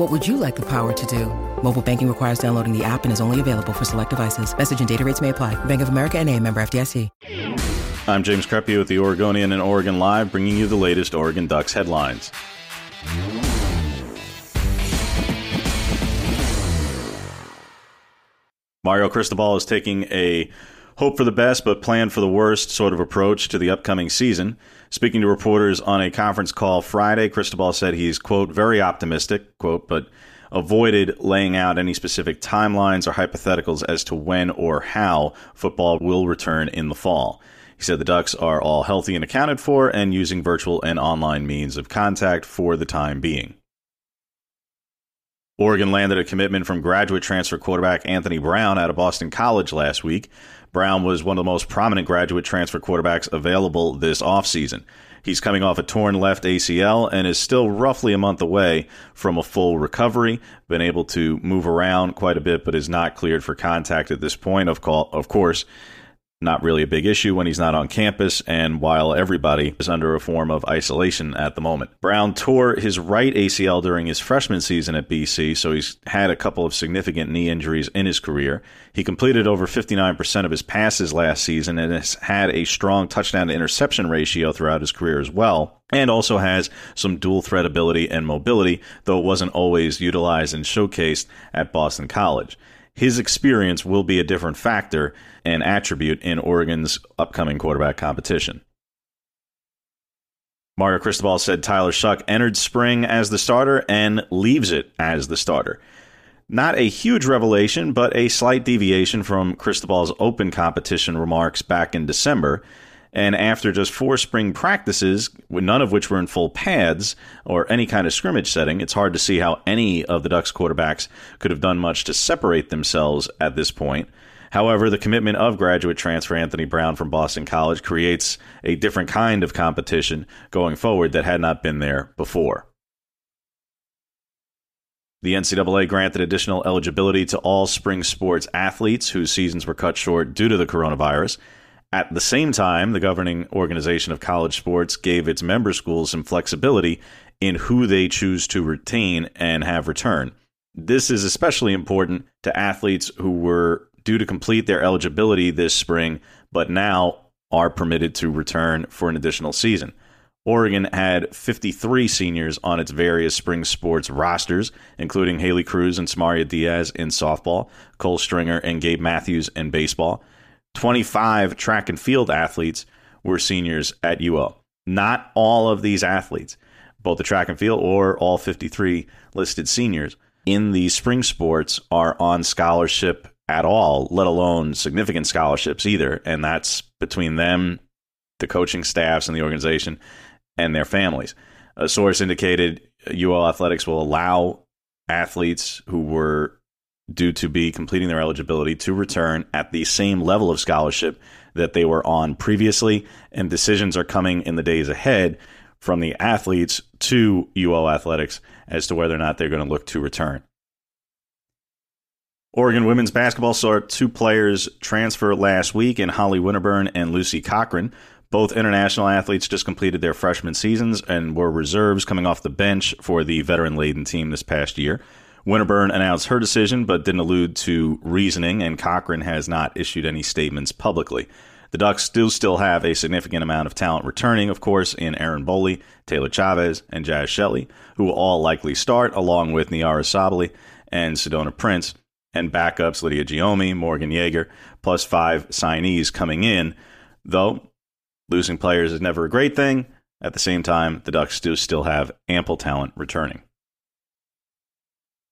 What would you like the power to do? Mobile banking requires downloading the app and is only available for select devices. Message and data rates may apply. Bank of America and a member FDIC. I'm James Crepea with the Oregonian and Oregon Live, bringing you the latest Oregon Ducks headlines. Mario Cristobal is taking a hope for the best but plan for the worst sort of approach to the upcoming season. Speaking to reporters on a conference call Friday, Cristobal said he's, quote, very optimistic, quote, but avoided laying out any specific timelines or hypotheticals as to when or how football will return in the fall. He said the Ducks are all healthy and accounted for and using virtual and online means of contact for the time being. Oregon landed a commitment from graduate transfer quarterback Anthony Brown out of Boston College last week. Brown was one of the most prominent graduate transfer quarterbacks available this offseason. He's coming off a torn left ACL and is still roughly a month away from a full recovery. Been able to move around quite a bit, but is not cleared for contact at this point. Of, call, of course, not really a big issue when he's not on campus and while everybody is under a form of isolation at the moment. Brown tore his right ACL during his freshman season at BC, so he's had a couple of significant knee injuries in his career. He completed over 59% of his passes last season and has had a strong touchdown to interception ratio throughout his career as well. And also has some dual threat ability and mobility, though it wasn't always utilized and showcased at Boston College his experience will be a different factor and attribute in Oregon's upcoming quarterback competition. Mario Cristobal said Tyler Shough entered spring as the starter and leaves it as the starter. Not a huge revelation, but a slight deviation from Cristobal's open competition remarks back in December. And after just four spring practices, none of which were in full pads or any kind of scrimmage setting, it's hard to see how any of the Ducks quarterbacks could have done much to separate themselves at this point. However, the commitment of graduate transfer Anthony Brown from Boston College creates a different kind of competition going forward that had not been there before. The NCAA granted additional eligibility to all spring sports athletes whose seasons were cut short due to the coronavirus. At the same time, the governing organization of college sports gave its member schools some flexibility in who they choose to retain and have return. This is especially important to athletes who were due to complete their eligibility this spring, but now are permitted to return for an additional season. Oregon had 53 seniors on its various spring sports rosters, including Haley Cruz and Samaria Diaz in softball, Cole Stringer and Gabe Matthews in baseball, 25 track and field athletes were seniors at UO. Not all of these athletes, both the track and field or all 53 listed seniors in the spring sports, are on scholarship at all, let alone significant scholarships either. And that's between them, the coaching staffs, and the organization, and their families. A source indicated UO Athletics will allow athletes who were due to be completing their eligibility to return at the same level of scholarship that they were on previously. And decisions are coming in the days ahead from the athletes to UO Athletics as to whether or not they're going to look to return. Oregon women's basketball saw two players transfer last week in Holly Winterburn and Lucy Cochrane. Both international athletes just completed their freshman seasons and were reserves coming off the bench for the veteran laden team this past year. Winterburn announced her decision but didn't allude to reasoning, and Cochrane has not issued any statements publicly. The Ducks do still have a significant amount of talent returning, of course, in Erin Boley, Taylor Chavez, and Jaz Shelley, who will all likely start, along with Nyara Sabally and Sedona Prince, and backups Lydia Giomi, Morgan Yeager, plus five signees coming in Though losing players is never a great thing, at the same time, the Ducks do still have ample talent returning.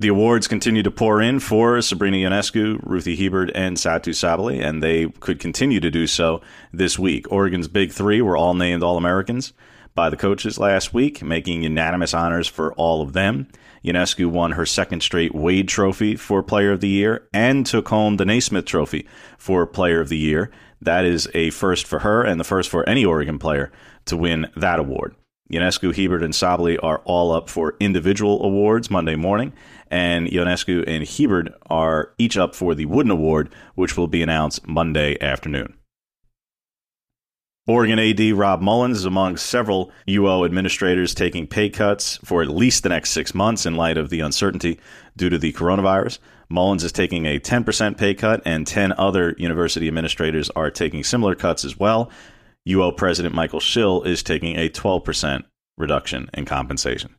The awards continue to pour in for Sabrina Ionescu, Ruthie Hebard, and Satu Sabally, and they could continue to do so this week. Oregon's big three were all named All Americans by the coaches last week, making unanimous honors for all of them. Ionescu won her second straight Wade Trophy for Player of the Year and took home the Naismith Trophy for Player of the Year. That is a first for her and the first for any Oregon player to win that award. Ionescu, Hebard, and Sabally are all up for individual awards Monday morning, and Ionescu and Hebard are each up for the Wooden Award, which will be announced Monday afternoon. Oregon AD Rob Mullens is among several UO administrators taking pay cuts for at least the next six months in light of the uncertainty due to the coronavirus. Mullens is taking a 10% pay cut, and 10 other university administrators are taking similar cuts as well. UO President Michael Schill is taking a 12% reduction in compensation.